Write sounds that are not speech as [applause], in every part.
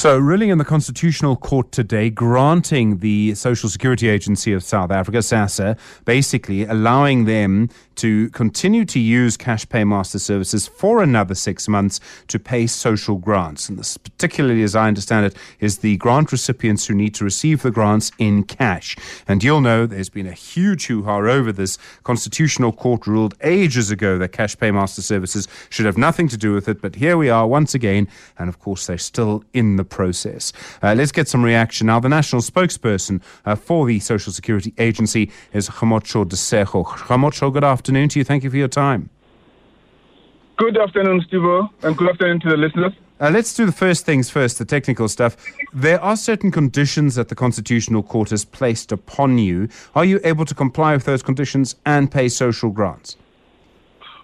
So, ruling in the Constitutional Court today, granting the Social Security Agency of South Africa, SASSA, basically allowing them to continue to use cash paymaster services for another six months to pay social grants. And this, particularly as I understand it, is the grant recipients who need to receive the grants in cash. And you'll know there's been a huge hoo ha over this. Constitutional Court ruled ages ago that cash paymaster services should have nothing to do with it. But here we are once again. And of course, they're still in the process. Uh, let's get some reaction now. The national spokesperson uh, for the Social Security Agency is Kgomotso Diseko. Kgomotso, good afternoon to you. Thank you for your time. Good afternoon, Steve, and good afternoon to the listeners. Uh, let's do the first things first, the technical stuff. There are certain conditions that the Constitutional Court has placed upon you. Are you able to comply with those conditions and pay social grants?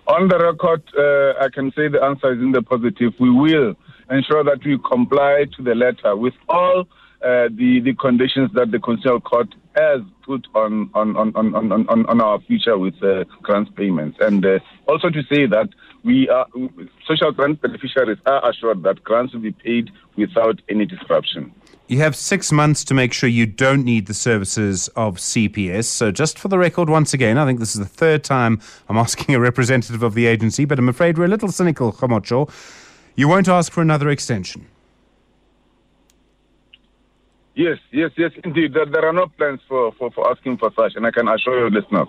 On the record, uh, I can say the answer is in the positive. We will ensure that we comply to the letter with all uh, the, the conditions that the Constitutional Court has put on, on, on, on, on, on our future with uh, grants payments. And uh, also to say that we are, social grant beneficiaries are assured that grants will be paid without any disruption. You have six months to make sure you don't need the services of CPS. So, just for the record, once again, I think this is the third time I'm [laughs] asking a representative of the agency, but I'm afraid we're a little cynical, Kgomotso. You won't ask for another extension. Yes, yes, yes, indeed. There, there are no plans for, for, for asking for such, and I can assure your listeners.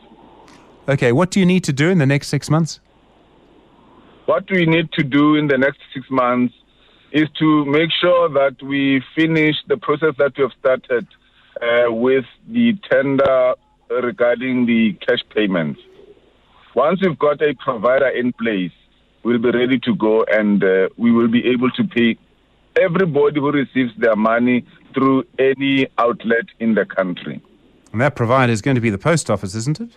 Okay, what do you need to do in the next six months? What we need to do in the next six months is to make sure that we finish the process that we have started uh, with the tender regarding the cash payments. Once we've got a provider in place, we'll be ready to go and uh, we will be able to pay everybody who receives their money through any outlet in the country. And that provider is going to be the post office, isn't it?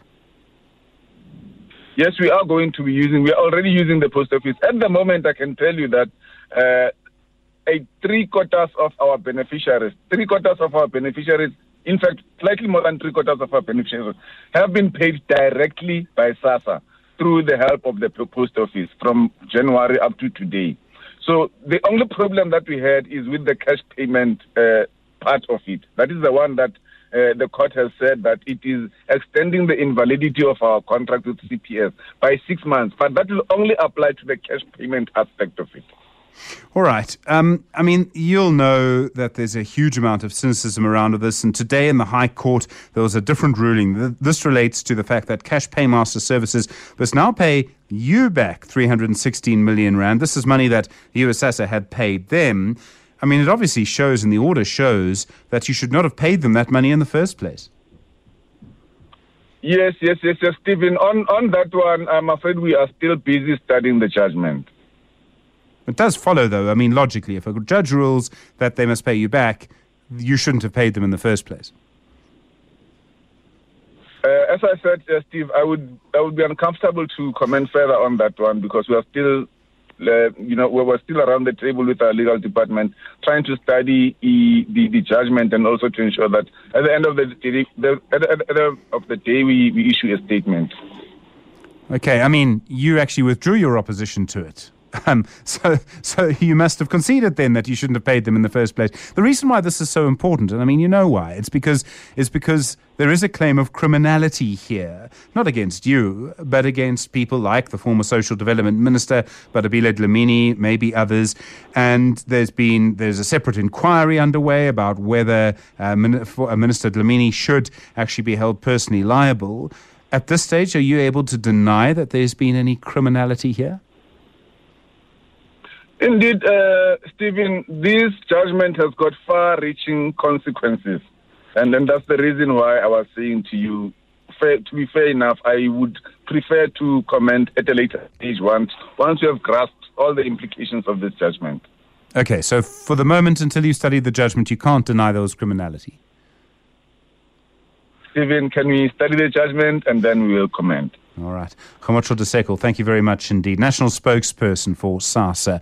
Yes, we are going to be using, we are already using the post office. At the moment, I can tell you that uh, a three quarters of our beneficiaries, three quarters of our beneficiaries, in fact, slightly more than three quarters of our beneficiaries, have been paid directly by SASSA through the help of the post office from January up to today. So the only problem that we had is with the cash payment uh, part of it. That is the one that uh, the court has said that it is extending the invalidity of our contract with CPS by six months, but that will only apply to the cash payment aspect of it. All right. Um, I mean, you'll know that there's a huge amount of cynicism around this. And today in the High Court, there was a different ruling. This relates to the fact that Cash Paymaster Services must now pay you back 316 million Rand. This is money that the USSA had paid them. I mean, it obviously shows, and the order shows, that you should not have paid them that money in the first place. Yes, yes, yes, yes, Stephen. On, on that one, I'm afraid we are still busy studying the judgment. It does follow, though. I mean, logically, if a judge rules that they must pay you back, you shouldn't have paid them in the first place. Uh, as I said, uh, Steve, I would I would be uncomfortable to comment further on that one because we are still, uh, you know, we're still around the table with our legal department trying to study the, the, the judgment and also to ensure that at the end of the day, the, at the, at the end of the day we, we issue a statement. Okay, I mean, you actually withdrew your opposition to it. [laughs] Um, so, so you must have conceded then that you shouldn't have paid them in the first place. The reason why this is so important, and I mean, you know why? It's because it's because there is a claim of criminality here, not against you, but against people like the former Social Development Minister, Bathabile Dlamini, maybe others. And there's been there's a separate inquiry underway about whether uh, Minister Dlamini should actually be held personally liable. At this stage, are you able to deny that there's been any criminality here? Indeed, uh, Stephen, this judgment has got far reaching consequences. And then that's the reason why I was saying to you, fair, to be fair enough, I would prefer to comment at a later stage once, once you have grasped all the implications of this judgment. Okay, so for the moment, until you study the judgment, you can't deny there was criminality. Stephen, can we study the judgment and then we will comment? All right. Kgomotso Diseko, thank you very much indeed. National spokesperson for SASSA.